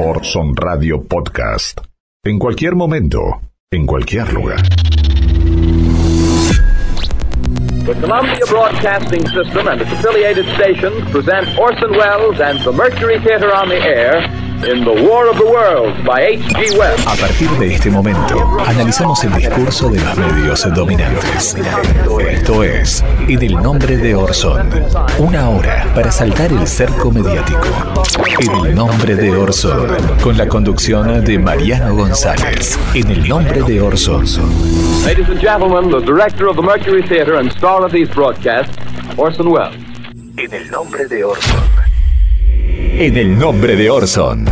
Orson Radio Podcast. En cualquier momento, en cualquier lugar. The Columbia Broadcasting System and its affiliated stations present Orson Welles and the Mercury Theater on the Air in The War of the Worlds by H.G. Wells. A partir de este momento, analizamos el discurso de los medios dominantes. Esto es En el nombre de Orson. Una hora para saltar el cerco mediático. En el nombre de Orson. Con la conducción de Mariano González. En el nombre de Orson. Ladies and gentlemen, the director of the Mercury Theater and star of these broadcasts, Orson Welles. En el nombre de Orson. En el nombre de Orson.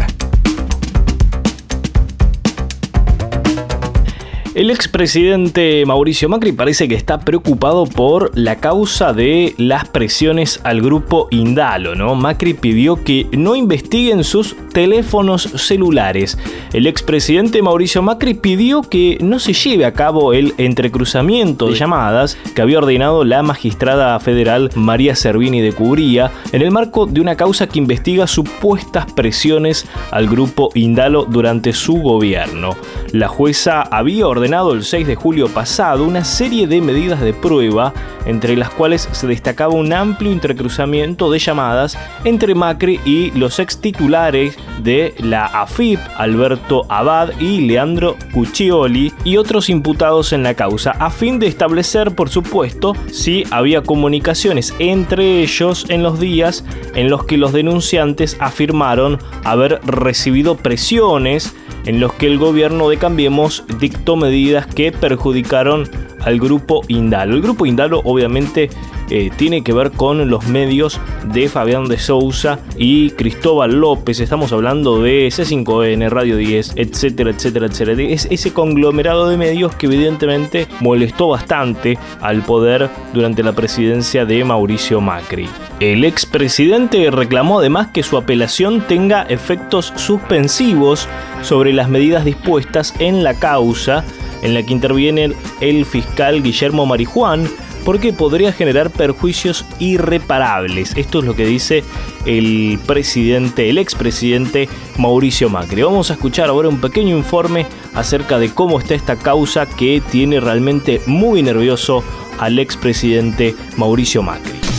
El expresidente Mauricio Macri parece que está preocupado por la causa de las presiones al grupo Indalo, ¿no? Macri pidió que no investiguen sus teléfonos celulares. El expresidente Mauricio Macri pidió que no se lleve a cabo el entrecruzamiento de llamadas que había ordenado la magistrada federal María Servini de Cubría en el marco de una causa que investiga supuestas presiones al grupo Indalo durante su gobierno. La jueza había ordenado ordenado el 6 de julio pasado una serie de medidas de prueba, entre las cuales se destacaba un amplio intercruzamiento de llamadas entre Macri y los ex titulares de la AFIP, Alberto Abad y Leandro Cuccioli, y otros imputados en la causa, a fin de establecer, por supuesto, si había comunicaciones entre ellos en los días en los que los denunciantes afirmaron haber recibido presiones en los que el gobierno de Cambiemos dictó medidas que perjudicaron al grupo Indalo. El grupo Indalo obviamente eh, tiene que ver con los medios de Fabián de Sousa y Cristóbal López. Estamos hablando de C5N, Radio 10, etcétera, etcétera, etcétera. Es ese conglomerado de medios que evidentemente molestó bastante al poder durante la presidencia de Mauricio Macri. El expresidente reclamó además que su apelación tenga efectos suspensivos sobre las medidas dispuestas en la causa en la que interviene el fiscal Guillermo Marijuán, porque podría generar perjuicios irreparables. Esto es lo que dice el presidente, el expresidente Mauricio Macri. Vamos a escuchar ahora un pequeño informe acerca de cómo está esta causa que tiene realmente muy nervioso al expresidente Mauricio Macri.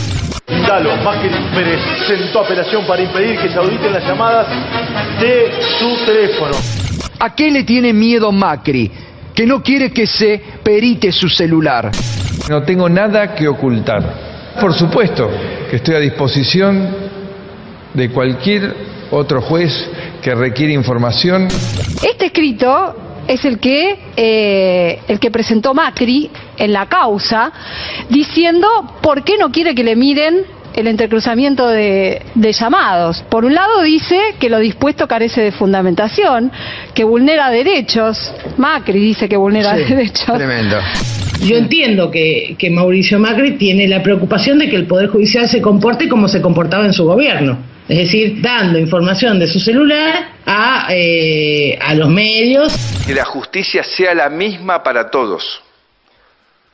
Dalo, Macri presentó apelación para impedir que se auditen las llamadas de su teléfono. ¿A qué le tiene miedo Macri? Que no quiere que se perite su celular. No tengo nada que ocultar. Por supuesto que estoy a disposición de cualquier otro juez que requiere información. Este escrito es el que, eh, el que presentó Macri en la causa, diciendo por qué no quiere que le miren el entrecruzamiento de, de, llamados. Por un lado dice que lo dispuesto carece de fundamentación, que vulnera derechos. Macri dice que vulnera Sí, derechos. Tremendo. Yo entiendo que, que Mauricio Macri tiene la preocupación de que el Poder Judicial se comporte como se comportaba en su gobierno. Es decir, dando información de su celular a, eh, a los medios. Que la justicia sea la misma para todos.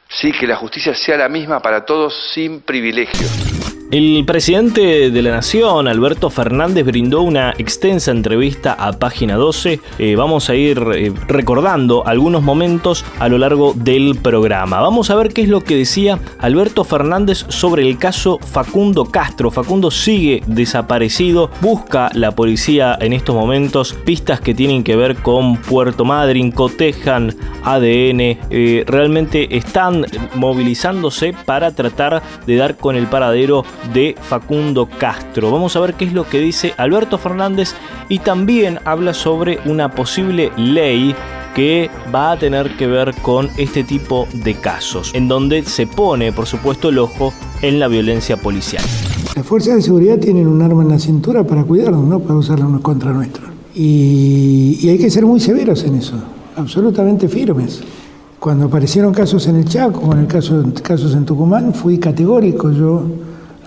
Sí, que la justicia sea la misma para todos sin privilegios. El presidente de la Nación, Alberto Fernández, brindó una extensa entrevista a Página 12. Eh, vamos a ir eh, recordando algunos momentos a lo largo del programa. Vamos a ver qué es lo que decía Alberto Fernández sobre el caso Facundo Castro. Facundo sigue desaparecido. Busca la policía en estos momentos pistas que tienen que ver con Puerto Madryn, cotejan ADN. eh, realmente están movilizándose para tratar de dar con el paradero de Facundo Castro. Vamos a ver qué es lo que dice Alberto Fernández y también habla sobre una posible ley que va a tener que ver con este tipo de casos, en donde se pone, por supuesto, el ojo en la violencia policial. Las fuerzas de seguridad tienen un arma en la cintura para cuidarnos, no para usarla contra nuestro. Y, y hay que ser muy severos en eso, absolutamente firmes. Cuando aparecieron casos en el Chaco, en el caso, casos en Tucumán, fui categórico yo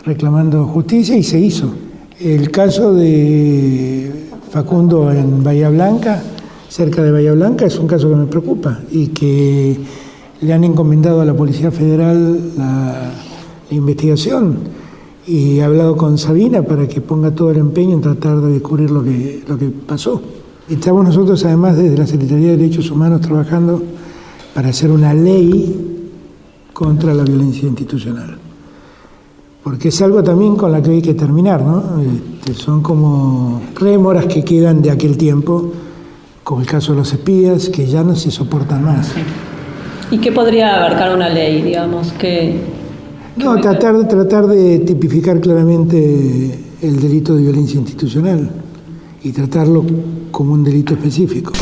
reclamando justicia y se hizo. El caso de Facundo en Bahía Blanca, cerca de Bahía Blanca, es un caso que me preocupa y que le han encomendado a la Policía Federal la, investigación y he hablado con Sabina para que ponga todo el empeño en tratar de descubrir lo que, lo que pasó. Estamos nosotros además desde la Secretaría de Derechos Humanos trabajando para hacer una ley contra la violencia institucional. Porque es algo también con la que hay que terminar, ¿no? Este, son como rémoras que quedan de aquel tiempo, como el caso de los espías, que ya no se soportan más. ¿Y qué podría abarcar una ley, digamos? que No, tratar, tratar de tipificar claramente el delito de violencia institucional y tratarlo como un delito específico.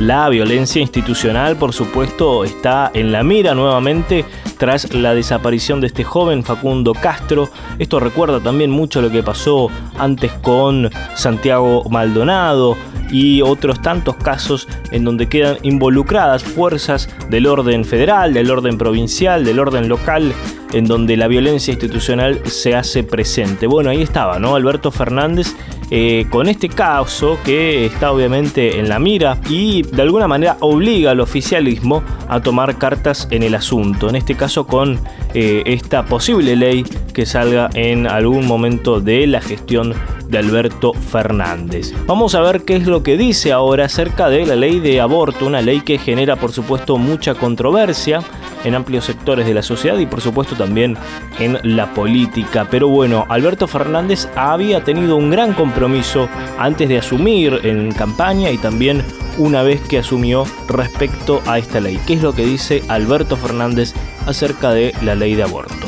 La violencia institucional, por supuesto, está en la mira nuevamente tras la desaparición de este joven Facundo Castro. Esto recuerda también mucho lo que pasó antes con Santiago Maldonado y otros tantos casos en donde quedan involucradas fuerzas del orden federal, del orden provincial, del orden local, en donde la violencia institucional se hace presente. Bueno, ahí estaba, ¿no? Alberto Fernández eh, con este caso que está obviamente en la mira y de alguna manera obliga al oficialismo a tomar cartas en el asunto. En este caso con eh, esta posible ley que salga en algún momento de la gestión de Alberto Fernández. Vamos a ver qué es lo que dice ahora acerca de la ley de aborto, una ley que genera por supuesto mucha controversia en amplios sectores de la sociedad y por supuesto también en la política. Pero bueno, Alberto Fernández había tenido un gran compromiso antes de asumir en campaña y también una vez que asumió respecto a esta ley. ¿Qué es lo que dice Alberto Fernández acerca de la ley de aborto?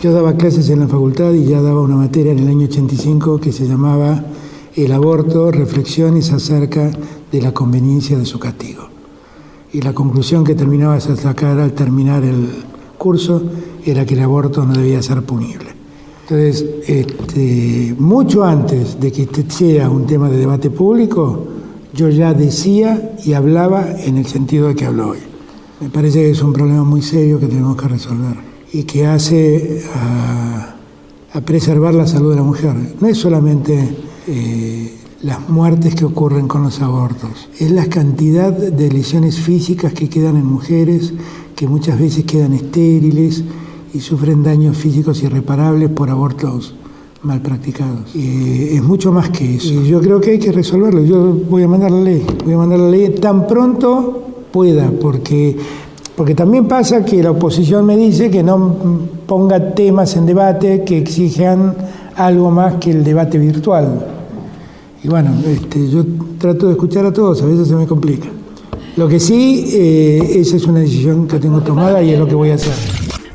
Yo daba clases en la facultad y ya daba una materia en el año 85 que se llamaba El aborto, reflexiones acerca de la conveniencia de su castigo. Y la conclusión que terminaba de sacar al terminar el curso era que el aborto no debía ser punible. Entonces, este, mucho antes de que este sea un tema de debate público, yo ya decía y hablaba en el sentido de que hablo hoy. Me parece que es un problema muy serio que tenemos que resolver y que hace a, preservar la salud de la mujer. No es solamente eh, las muertes que ocurren con los abortos, es la cantidad de lesiones físicas que quedan en mujeres, que muchas veces quedan estériles y sufren daños físicos irreparables por abortos mal practicados. es mucho más que eso. Y yo creo que hay que resolverlo. Yo voy a mandar la ley, voy a mandar la ley tan pronto pueda, porque porque también pasa que la oposición me dice que no ponga temas en debate que exijan algo más que el debate virtual. Y bueno, este, yo trato de escuchar a todos, a veces se me complica. Lo que sí, eh, esa es una decisión que tengo tomada y es lo que voy a hacer.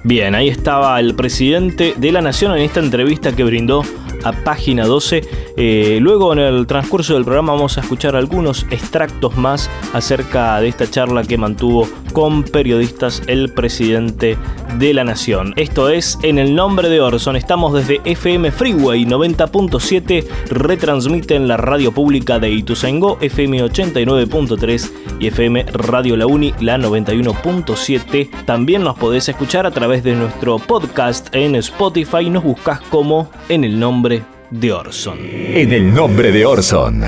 Bien, ahí estaba el presidente de la Nación en esta entrevista que brindó a página 12. Eh, luego en el transcurso del programa vamos a escuchar algunos extractos más acerca de esta charla que mantuvo con periodistas el presidente de la Nación. Esto es En el nombre de Orson. Estamos desde FM Freeway 90.7, retransmite en la radio pública de Ituzaingó, FM 89.3 y FM Radio La Uni, la 91.7. También nos podés escuchar a través de nuestro podcast en Spotify. Nos buscas como En el nombre de Orson. En el nombre de Orson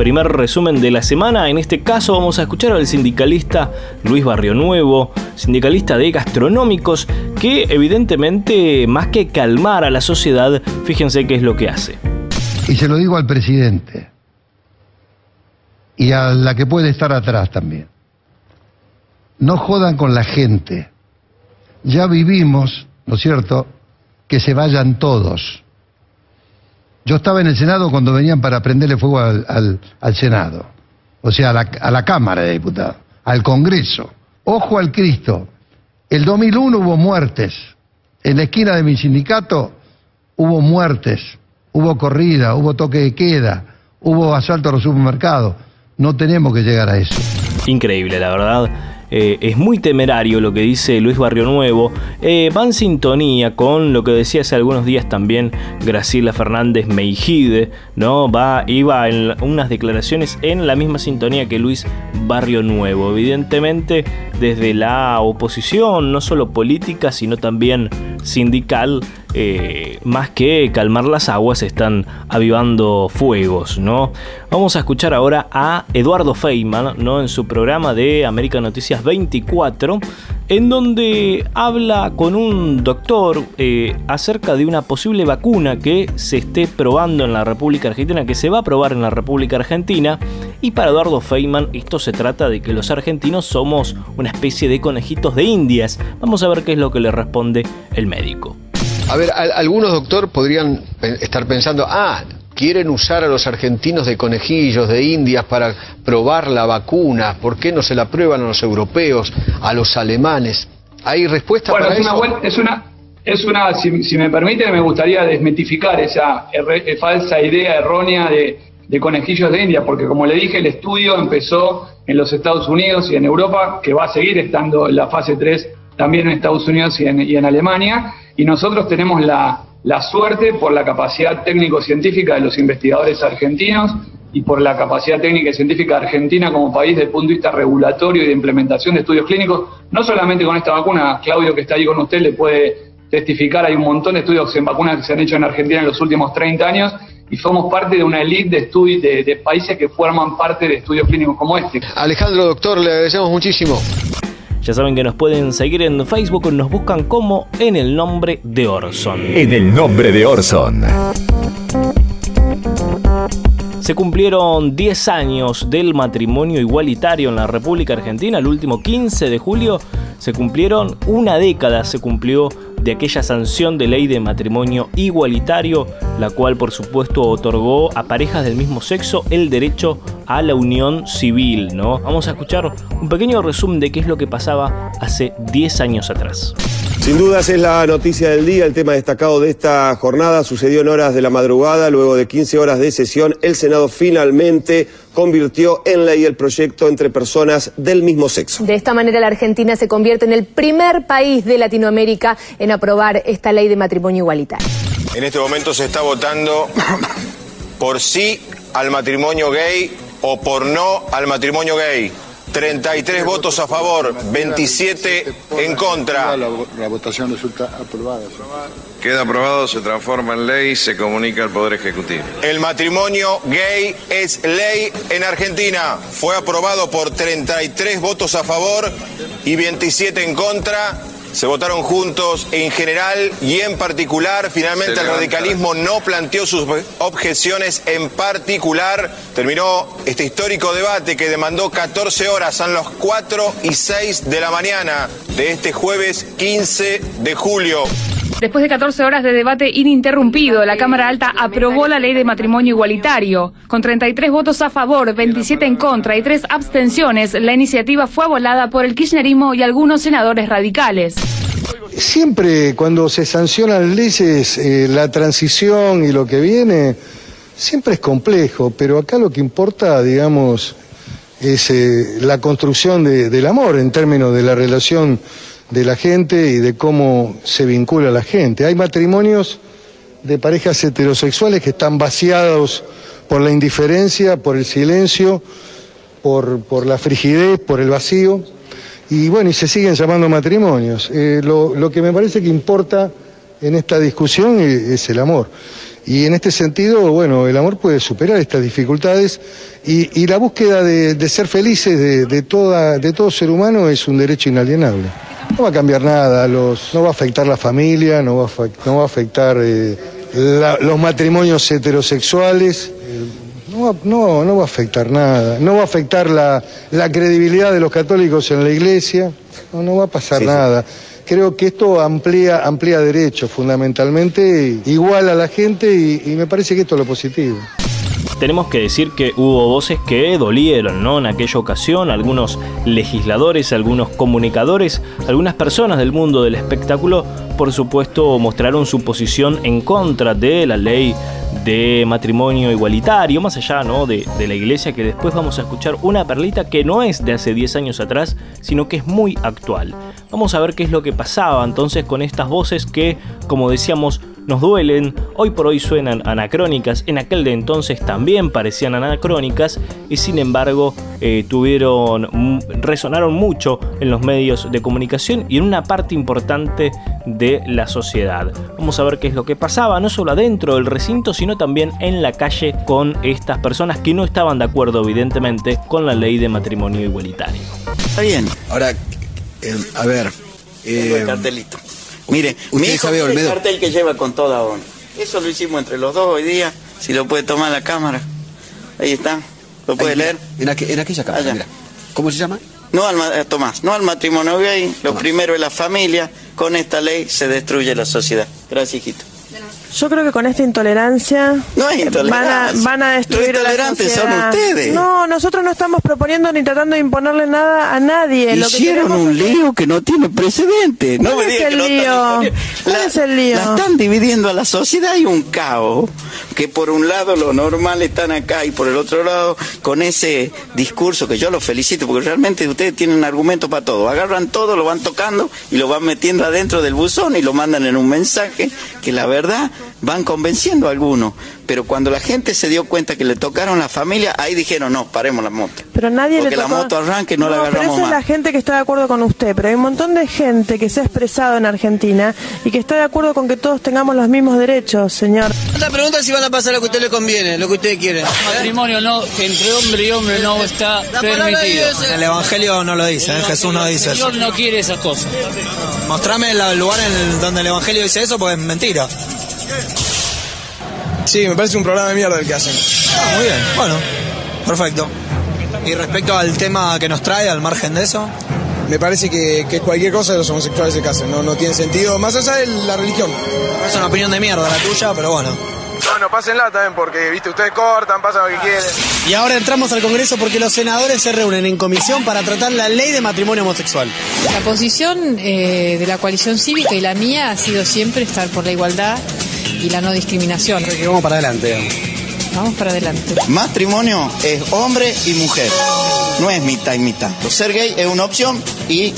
primer resumen de la semana. En este caso vamos a escuchar al sindicalista Luis Barrio Nuevo, sindicalista de gastronómicos, que evidentemente más que calmar a la sociedad, fíjense qué es lo que hace. Y se lo digo al presidente y a la que puede estar atrás también. No jodan con la gente. Ya vivimos, ¿no es cierto?, que se vayan todos. Yo estaba en el Senado cuando venían para prenderle fuego al, Senado, o sea, a la, a la Cámara de Diputados, al Congreso. Ojo al Cristo. El 2001 hubo muertes. En la esquina de mi sindicato hubo muertes, hubo corrida, hubo toque de queda, hubo asalto a los supermercados. No tenemos que llegar a eso. Increíble, la verdad. Eh, es muy temerario lo que dice Luis Barrio Nuevo, eh, va en sintonía con lo que decía hace algunos días también Graciela Fernández Meijide, ¿no? Va, iba en unas declaraciones en la misma sintonía que Luis Barrio Nuevo. Evidentemente, desde la oposición, no solo política, sino también sindical, eh, más que calmar las aguas, están avivando fuegos, ¿no? Vamos a escuchar ahora a Eduardo Feynman, ¿no? En su programa de América Noticias 24, en donde habla con un doctor eh, acerca de una posible vacuna que se esté probando en la República Argentina, que se va a probar en la República Argentina. Y para Eduardo Feynman esto se trata de que los argentinos somos una especie de conejitos de indias. Vamos a ver qué es lo que le responde el médico. A ver, algunos doctor podrían estar pensando, ah, quieren usar a los argentinos de conejillos, de indias para probar la vacuna, ¿por qué no se la prueban a los europeos, a los alemanes? ¿Hay respuesta para es eso? Una es una, es una si, me permite, me gustaría desmitificar esa falsa idea errónea de, de conejillos de India, porque como le dije, el estudio empezó en los Estados Unidos y en Europa, que va a seguir estando en la fase 3 también en Estados Unidos y en, Alemania, y nosotros tenemos la, suerte por la capacidad técnico-científica de los investigadores argentinos y por la capacidad técnica y científica argentina como país desde el punto de vista regulatorio y de implementación de estudios clínicos, no solamente con esta vacuna, Claudio que está ahí con usted le puede testificar, hay un montón de estudios en vacunas que se han hecho en Argentina en los últimos 30 años y somos parte de una elite de, estudios de países que forman parte de estudios clínicos como este. Alejandro, doctor, le agradecemos muchísimo. Ya saben que nos pueden seguir en Facebook, nos buscan como en el nombre de Orson. En el nombre de Orson. Se cumplieron 10 años del matrimonio igualitario en la República Argentina. El último 15 de julio se cumplieron una década, se cumplió de aquella sanción de ley de matrimonio igualitario, la cual por supuesto otorgó a parejas del mismo sexo el derecho a la unión civil, ¿no? Vamos a escuchar un pequeño resumen de qué es lo que pasaba hace 10 años atrás. Sin dudas es la noticia del día, el tema destacado de esta jornada sucedió en horas de la madrugada, luego de 15 horas de sesión, el Senado finalmente convirtió en ley el proyecto entre personas del mismo sexo. De esta manera la Argentina se convierte en el primer país de Latinoamérica en aprobar esta ley de matrimonio igualitario. En este momento se está votando por sí al matrimonio gay o por no al matrimonio gay. 33 votos a favor, 27 en contra. La, votación resulta aprobada. Queda aprobado, se transforma en ley y se comunica al Poder Ejecutivo. El matrimonio gay es ley en Argentina. Fue aprobado por 33 votos a favor y 27 en contra se votaron juntos en general y en particular. Finalmente el radicalismo no planteó sus objeciones en particular. Terminó este histórico debate que demandó 14 horas, a las 4 y 6 de la mañana de este jueves 15 de julio. Después de 14 horas de debate ininterrumpido, la Cámara Alta aprobó la ley de matrimonio igualitario. Con 33 votos a favor, 27 en contra y 3 abstenciones, la iniciativa fue abolada por el kirchnerismo y algunos senadores radicales. Siempre cuando se sancionan leyes, eh, la transición y lo que viene, siempre es complejo, pero acá lo que importa, digamos, es eh, la construcción del amor en términos de la relación de la gente y de cómo se vincula la gente. Hay matrimonios de parejas heterosexuales que están vaciados por la indiferencia, por el silencio, por, por la frigidez, por el vacío, y bueno, y se siguen llamando matrimonios. Eh, lo, que me parece que importa en esta discusión es, el amor. Y en este sentido, bueno, el amor puede superar estas dificultades y, la búsqueda de, ser felices de, de, de todo ser humano es un derecho inalienable. No va a cambiar nada, los, no va a afectar la familia, no va a, no va a afectar eh, los matrimonios heterosexuales, no, no, no va a afectar nada, no va a afectar la, credibilidad de los católicos en la iglesia, no, no va a pasar nada. Creo que esto amplía, amplía derechos fundamentalmente, igual a la gente y, y me parece que esto es lo positivo tenemos que decir que hubo voces que dolieron, ¿no? En aquella ocasión, algunos legisladores, algunos comunicadores, algunas personas del mundo del espectáculo, por supuesto, mostraron su posición en contra de la ley de matrimonio igualitario, más allá ¿no? de, de, la iglesia, que después vamos a escuchar una perlita que no es de hace 10 años atrás, sino que es muy actual. Vamos a ver qué es lo que pasaba entonces con estas voces que, como decíamos, nos duelen, hoy por hoy suenan anacrónicas, en aquel de entonces también parecían anacrónicas y sin embargo eh, tuvieron, resonaron mucho en los medios de comunicación y en una parte importante de la sociedad. Vamos a ver qué es lo que pasaba, no solo adentro del recinto, sino también en la calle con estas personas que no estaban de acuerdo, evidentemente, con la ley de matrimonio igualitario. Está bien. Ahora, eh, a ver. el cartelito. Mire, mi hijo sabe el cartel que lleva con toda honra. Eso lo hicimos entre los dos hoy día. Si lo puede tomar la cámara. Ahí está. ¿Lo puede leer? En, aquella cámara, mira. ¿Cómo se llama? No al, eh, Tomás, no al matrimonio gay. Lo primero es la familia. Con esta ley se destruye la sociedad. Gracias, hijito. Yo creo que con esta intolerancia, no hay intolerancia. Van, a, destruir Los intolerantes son ustedes. No, nosotros no estamos proponiendo ni tratando de imponerle nada a nadie. Hicieron un lío que no tiene precedente. No ¿Cuál es el lío? ¿Cuál es el lío? La están dividiendo a la sociedad y un caos. Que por un lado los normales están acá y por el otro lado con ese discurso que yo los felicito porque realmente ustedes tienen argumento para todo. Agarran todo, lo van tocando y lo van metiendo adentro del buzón y lo mandan en un mensaje que la verdad van convenciendo a algunos, pero cuando la gente se dio cuenta que le tocaron la familia, ahí dijeron, no, paremos la moto. Pero nadie Porque le la moto arranque no, la agarramos pero esa es la gente que está de acuerdo con usted, pero hay un montón de gente que se ha expresado en Argentina y que está de acuerdo con que todos tengamos los mismos derechos, señor. La pregunta es si van a pasar lo que a usted le conviene, lo que usted quiere. Matrimonio no, entre hombre y hombre no está permitido. El Evangelio no lo dice, ¿eh? Jesús no dice eso. El Señor no quiere esas cosas. Mostrame el lugar en donde el Evangelio dice eso, pues es mentira. Sí, me parece un programa de mierda el que hacen. Ah, muy bien, bueno, perfecto. Y respecto al tema que nos trae, al margen de eso. Me parece que, que cualquier cosa de los homosexuales se casen, no, no tiene sentido, más allá de la religión. Es una opinión de mierda la tuya, pero bueno. Bueno, pásenla también porque, viste, ustedes cortan, pasan lo que quieren. Y ahora entramos al Congreso porque los senadores se reúnen en comisión para tratar la ley de matrimonio homosexual. La posición eh, de la coalición cívica y la mía ha sido siempre estar por la igualdad y la no discriminación. Que vamos para adelante. Vamos para adelante. Matrimonio es hombre y mujer, no es mitad y mitad. Ser gay es una opción y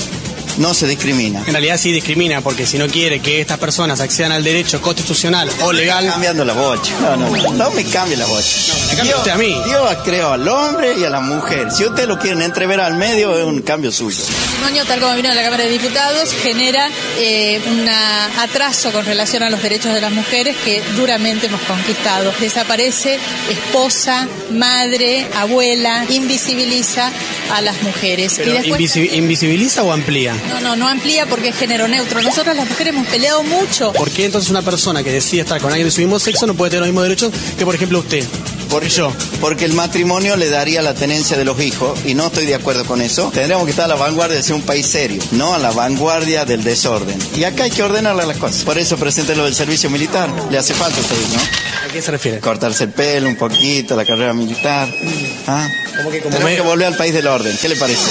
no se discrimina. En realidad sí discrimina, porque si no quiere que estas personas accedan al derecho constitucional o legal. cambiando la bocha. No, no, no, no me cambie la bocha. No, me usted a mí. Dios creó al hombre y a la mujer. Si ustedes lo quieren entrever al medio, es un cambio suyo. El matrimonio, tal como vino en la Cámara de Diputados, genera eh, un atraso con relación a los derechos de las mujeres que duramente hemos conquistado. Desaparece esposa, madre, abuela, invisibiliza a las mujeres. Pero ¿Invisibiliza o amplía? No, no, no amplía porque es género neutro. Nosotros las mujeres hemos peleado mucho. ¿Por qué entonces una persona que decide estar con alguien de su mismo sexo no puede tener los mismos derechos que, por ejemplo, usted? Por yo. Porque el matrimonio le daría la tenencia de los hijos y no estoy de acuerdo con eso. Tendríamos que estar a la vanguardia de ser un país serio, no a la vanguardia del desorden. Y acá hay que ordenarle las cosas. Por eso presente lo del servicio militar. Le hace falta a ustedes, ¿no? ¿A qué se refiere? Cortarse el pelo un poquito, la carrera militar. ¿Ah? ¿Cómo que como Tenemos me- que volver al país del orden. ¿Qué le parece?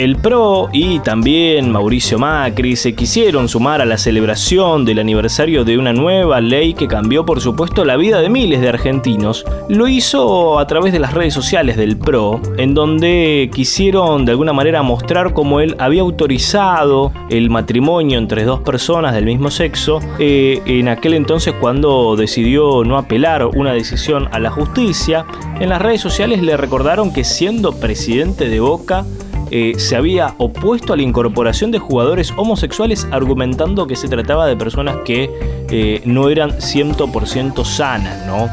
El PRO y también Mauricio Macri se quisieron sumar a la celebración del aniversario de una nueva ley que cambió por supuesto la vida de miles de argentinos. Lo hizo a través de las redes sociales del PRO, en donde quisieron de alguna manera mostrar cómo él había autorizado el matrimonio entre dos personas del mismo sexo eh, en aquel entonces cuando decidió no apelar una decisión a la justicia. En las redes sociales le recordaron que siendo presidente de Boca, eh, se había opuesto a la incorporación de jugadores homosexuales argumentando que se trataba de personas que eh, no eran 100% sanas, ¿no?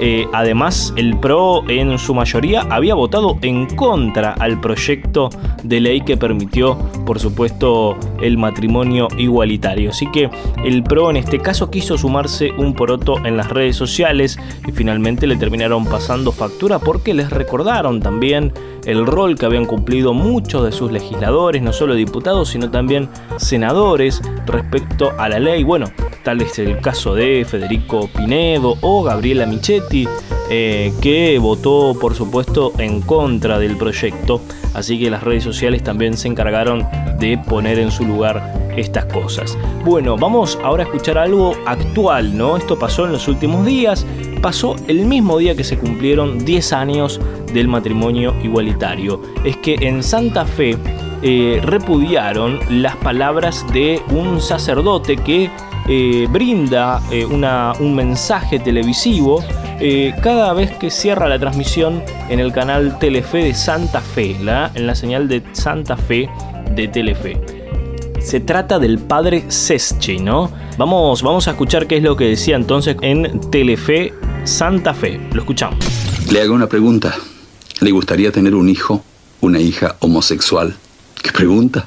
Eh, además, el PRO en su mayoría había votado en contra al proyecto de ley que permitió, por supuesto, el matrimonio igualitario. Así que el PRO en este caso quiso sumarse un poroto en las redes sociales y finalmente le terminaron pasando factura porque les recordaron también el rol que habían cumplido muchos de sus legisladores, no solo diputados, sino también senadores respecto a la ley. Bueno, tal es el caso de Federico Pinedo o Gabriela Michetti, eh, que votó por supuesto en contra del proyecto. Así que las redes sociales también se encargaron de poner en su lugar estas cosas. Bueno, vamos ahora a escuchar algo actual, ¿no? Esto pasó en los últimos días, pasó el mismo día que se cumplieron 10 años del matrimonio igualitario. Es que en Santa Fe eh, repudiaron las palabras de un sacerdote que eh, brinda eh, un mensaje televisivo eh, cada vez que cierra la transmisión en el canal Telefe de Santa Fe, la, en la señal de Santa Fe de Telefe. Se trata del padre Seschi, ¿no? Vamos, vamos a escuchar qué es lo que decía entonces en Telefe Santa Fe. Lo escuchamos. Le hago una pregunta. ¿Le gustaría tener un hijo, una hija homosexual? ¿Qué pregunta?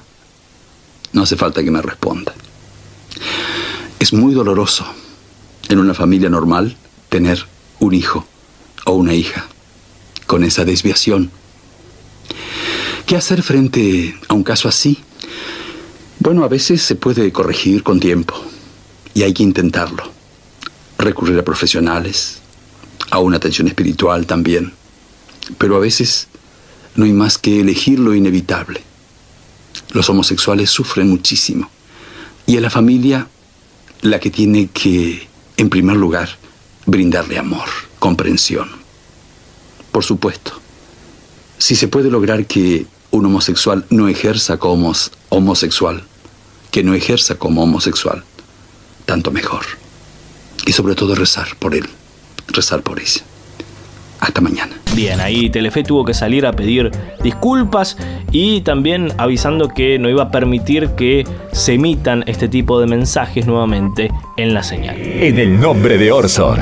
No hace falta que me responda. Es muy doloroso en una familia normal tener un hijo o una hija con esa desviación. ¿Qué hacer frente a un caso así? Bueno, a veces se puede corregir con tiempo y hay que intentarlo. Recurrir a profesionales, a una atención espiritual también. Pero a veces no hay más que elegir lo inevitable. Los homosexuales sufren muchísimo y es la familia la que tiene que, en primer lugar, brindarle amor, comprensión. Por supuesto, si se puede lograr que un homosexual no ejerza como homosexual, que no ejerza como homosexual, tanto mejor. Y sobre todo rezar por él, rezar por ella. Hasta mañana. Bien, ahí Telefe tuvo que salir a pedir disculpas y también avisando que no iba a permitir que se emitan este tipo de mensajes nuevamente en la señal. En el nombre de Orson.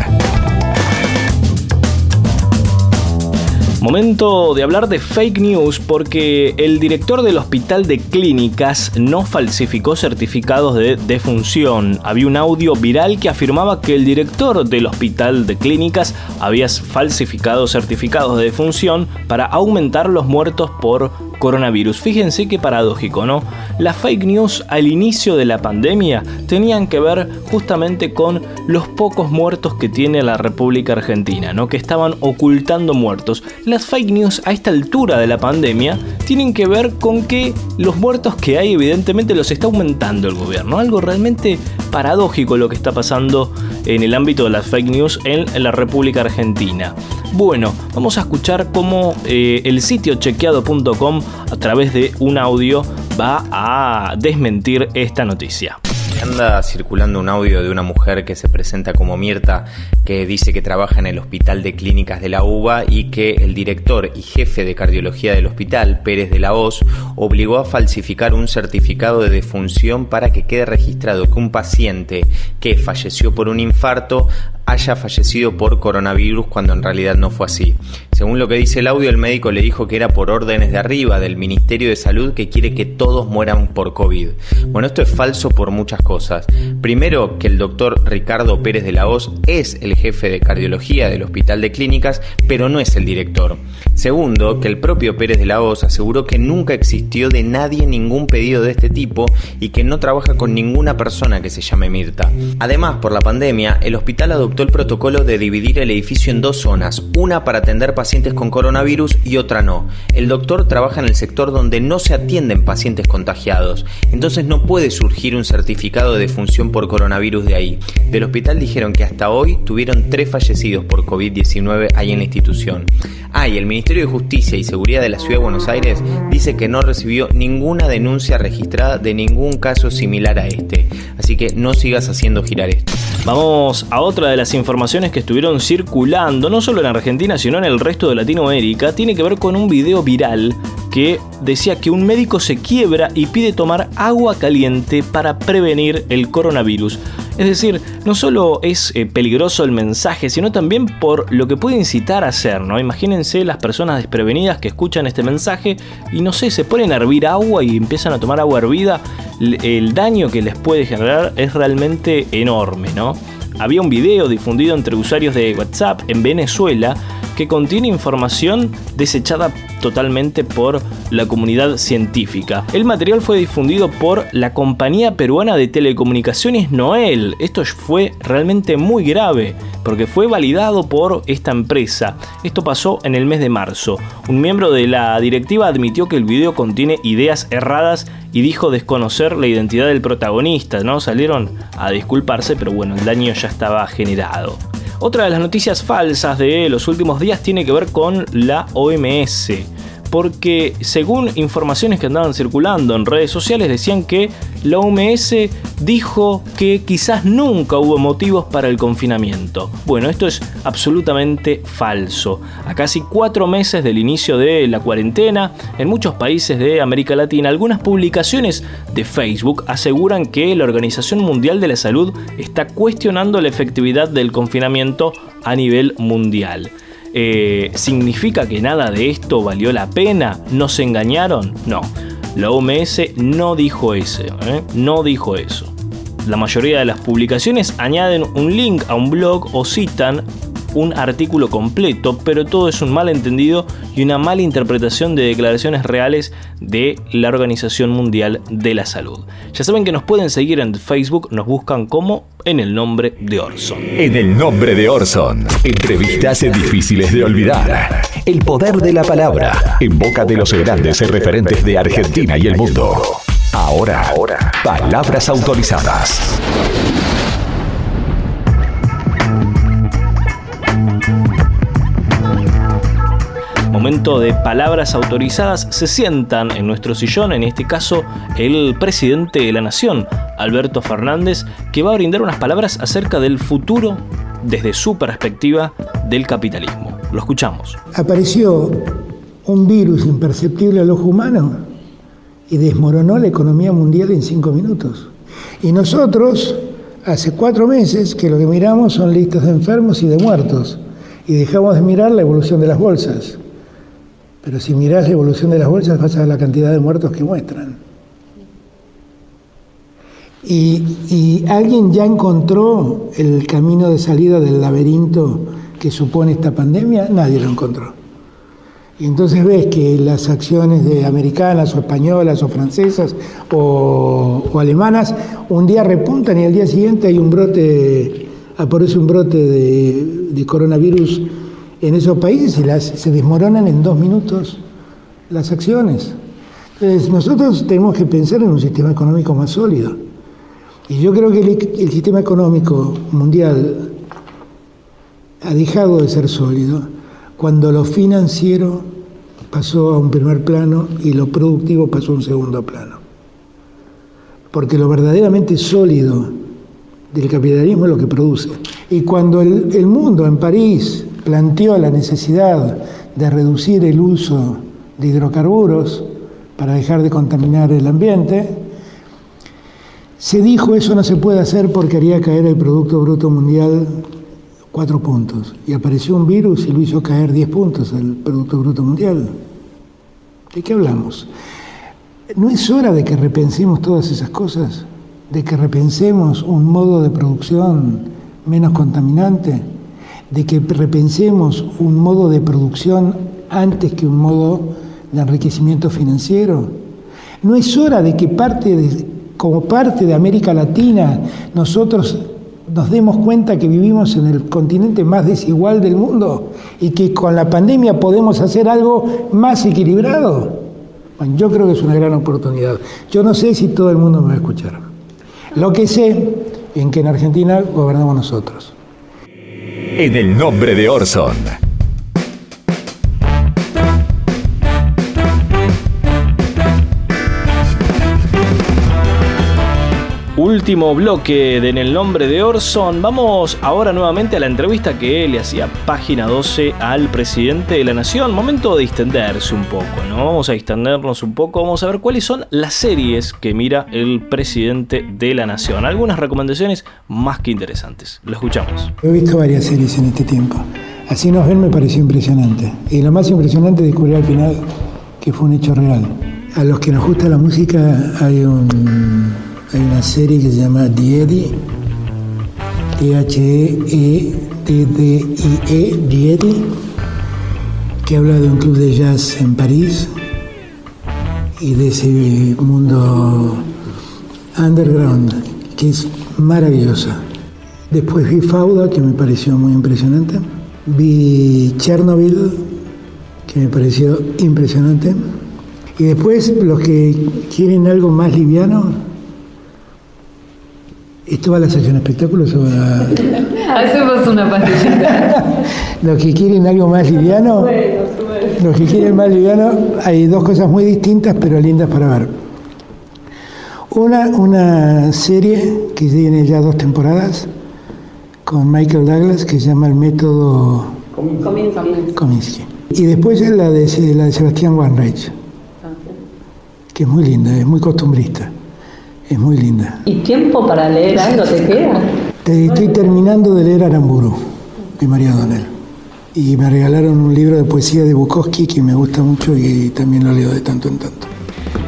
Momento de hablar de fake news porque el director del hospital de clínicas no falsificó certificados de defunción. Había un audio viral que afirmaba que el director del hospital de clínicas había falsificado certificados de defunción para aumentar los muertos por coronavirus. Fíjense qué paradójico, ¿no? Las fake news al inicio de la pandemia tenían que ver justamente con los pocos muertos que tiene la República Argentina, ¿no? Que estaban ocultando muertos. Las fake news a esta altura de la pandemia tienen que ver con que los muertos que hay evidentemente los está aumentando el gobierno. Algo realmente paradójico lo que está pasando en el ámbito de las fake news en la República Argentina. Bueno, vamos a escuchar cómo eh, el sitio chequeado.com a través de un audio va a desmentir esta noticia. Anda circulando un audio de una mujer que se presenta como Mirta, que dice que trabaja en el Hospital de Clínicas de la UBA y que el director y jefe de cardiología del hospital, Pérez de la Hoz, obligó a falsificar un certificado de defunción para que quede registrado que un paciente que falleció por un infarto haya fallecido por coronavirus cuando en realidad no fue así. Según lo que dice el audio, el médico le dijo que era por órdenes de arriba del Ministerio de Salud que quiere que todos mueran por COVID. Bueno, esto es falso por muchas cosas. Primero, que el doctor Ricardo Pérez de la Hoz es el jefe de cardiología del Hospital de Clínicas, pero no es el director. Segundo, que el propio Pérez de la Hoz aseguró que nunca existió de nadie ningún pedido de este tipo y que no trabaja con ninguna persona que se llame Mirta. Además, por la pandemia, el hospital adoptó el protocolo de dividir el edificio en dos zonas, una para atender pacientes con coronavirus y otra no. El doctor trabaja en el sector donde no se atienden pacientes contagiados, entonces no puede surgir un certificado de defunción por coronavirus de ahí. Del hospital dijeron que hasta hoy tuvieron tres fallecidos por COVID-19 ahí en la institución. Ah, y el Ministerio de Justicia y Seguridad de la Ciudad de Buenos Aires dice que no recibió ninguna denuncia registrada de ningún caso similar a este. Así que no sigas haciendo girar esto. Vamos a otra de las informaciones que estuvieron circulando, no solo en Argentina, sino en el resto de Latinoamérica. Tiene que ver con un video viral que decía que un médico se quiebra y pide tomar agua caliente para prevenir el coronavirus. Es decir, no solo es eh, peligroso el mensaje, sino también por lo que puede incitar a hacer, ¿no? Imagínense las personas desprevenidas que escuchan este mensaje y no sé, se ponen a hervir agua y empiezan a tomar agua hervida, el daño que les puede generar es realmente enorme, ¿no? Había un video difundido entre usuarios de WhatsApp en Venezuela que contiene información desechada totalmente por la comunidad científica. El material fue difundido por la compañía peruana de telecomunicaciones Noel. Esto fue realmente muy grave porque fue validado por esta empresa. Esto pasó en el mes de marzo. Un miembro de la directiva admitió que el video contiene ideas erradas y dijo desconocer la identidad del protagonista. No salieron a disculparse, pero bueno, el daño ya estaba generado. Otra de las noticias falsas de los últimos días tiene que ver con la OMS. Porque según informaciones que andaban circulando en redes sociales decían que la OMS dijo que quizás nunca hubo motivos para el confinamiento. Bueno, esto es absolutamente falso. A casi cuatro meses del inicio de la cuarentena, en muchos países de América Latina, algunas publicaciones de Facebook aseguran que la Organización Mundial de la Salud está cuestionando la efectividad del confinamiento a nivel mundial. Eh, ¿Significa que nada de esto valió la pena? ¿Nos engañaron? No. La OMS no dijo eso, ¿eh? no dijo eso. La mayoría de las publicaciones añaden un link a un blog o citan un artículo completo, pero todo es un malentendido y una mala interpretación de declaraciones reales de la Organización Mundial de la Salud. Ya saben que nos pueden seguir en Facebook, nos buscan como en el nombre de Orson. En el nombre de Orson, entrevistas difíciles de olvidar. El poder de la palabra, en boca de los grandes referentes de Argentina y el mundo. Ahora, ahora, palabras autorizadas. Momento de palabras autorizadas, se sientan en nuestro sillón, en este caso el presidente de la Nación, Alberto Fernández, que va a brindar unas palabras acerca del futuro desde su perspectiva del capitalismo. Lo escuchamos. Apareció un virus imperceptible al ojo humano y desmoronó la economía mundial en cinco minutos. Y nosotros, hace cuatro meses, que lo que miramos son listas de enfermos y de muertos, y dejamos de mirar la evolución de las bolsas. Pero si mirás la evolución de las bolsas vas a ver la cantidad de muertos que muestran. Y, alguien ya encontró el camino de salida del laberinto que supone esta pandemia, nadie lo encontró. Y entonces ves que las acciones de americanas o españolas o francesas o, alemanas un día repuntan y al día siguiente hay un brote, aparece un brote de coronavirus en esos países y las, se desmoronan en dos minutos las acciones. Entonces nosotros tenemos que pensar en un sistema económico más sólido. Y yo creo que el, sistema económico mundial ha dejado de ser sólido cuando lo financiero pasó a un primer plano y lo productivo pasó a un segundo plano. Porque lo verdaderamente sólido del capitalismo es lo que produce. Y cuando el mundo en París planteó la necesidad de reducir el uso de hidrocarburos para dejar de contaminar el ambiente, se dijo eso no se puede hacer porque haría caer el Producto Bruto Mundial cuatro puntos. Y apareció un virus y lo hizo caer diez puntos el Producto Bruto Mundial. ¿De qué hablamos? ¿No es hora de que repensemos todas esas cosas? ¿De que repensemos un modo de producción menos contaminante? ¿De que repensemos un modo de producción antes que un modo de enriquecimiento financiero? ¿No es hora de que parte de, como parte de América Latina nosotros nos demos cuenta que vivimos en el continente más desigual del mundo y que con la pandemia podemos hacer algo más equilibrado? Bueno, yo creo que es una gran oportunidad. Yo no sé si todo el mundo me va a escuchar. Lo que sé es que en Argentina gobernamos nosotros. En el nombre de Orson. Último bloque de En el nombre de Orson. Vamos ahora nuevamente a la entrevista que le hacía página 12 al presidente de la Nación. Momento de distenderse un poco, ¿no? Vamos a distendernos un poco. Vamos a ver cuáles son las series que mira el presidente de la Nación. Algunas recomendaciones más que interesantes. Lo escuchamos. He visto varias series en este tiempo. Así nos ven me pareció impresionante. Y lo más impresionante es descubrir al final que fue un hecho real. A los que nos gusta la música hay un hay una serie que se llama The Eddie, T-H-E-E-D-D-I-E, The Eddie, que habla de un club de jazz en París y de ese mundo underground, que es maravillosa. Después vi Fauda, que me pareció muy impresionante. Vi Chernobyl, que me pareció impresionante. Y después, los que quieren algo más liviano, ¿Esto va a la sección espectáculos o a... Hacemos una pastillita. Los que quieren algo más liviano, Los que quieren más liviano, hay dos cosas muy distintas pero lindas para ver. Una, una serie que tiene ya dos temporadas con Michael Douglas que se llama El método Kominsky. Y después es la de, la de Sebastián Wanreich, que es muy linda, es muy costumbrista. Es muy linda. ¿Y tiempo para leer algo te queda? Te- Estoy terminando de leer Aramburu, de María Donel. Y me regalaron un libro de poesía de Bukowski que me gusta mucho y también lo leo de tanto en tanto.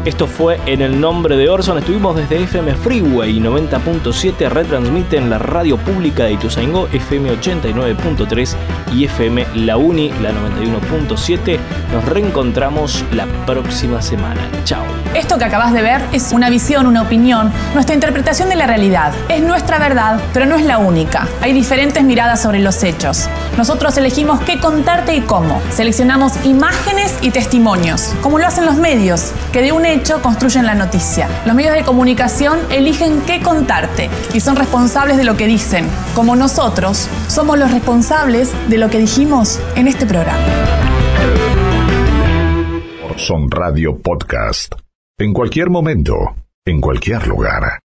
Esto fue En el nombre de Orson. Estuvimos desde FM Freeway 90.7, retransmite en la radio pública de Ituzaingó, FM 89.3 y FM La Uni, la 91.7. Nos reencontramos la próxima semana. Chao. Esto que acabas de ver es una visión, una opinión, nuestra interpretación de la realidad. Es nuestra verdad, pero no es la única. Hay diferentes miradas sobre los hechos. Nosotros elegimos qué contarte y cómo. Seleccionamos imágenes y testimonios, como lo hacen los medios, que de un hecho construyen la noticia. Los medios de comunicación eligen qué contarte y son responsables de lo que dicen, como nosotros somos los responsables de lo que dijimos en este programa. Son Radio Podcast. En cualquier momento, en cualquier lugar.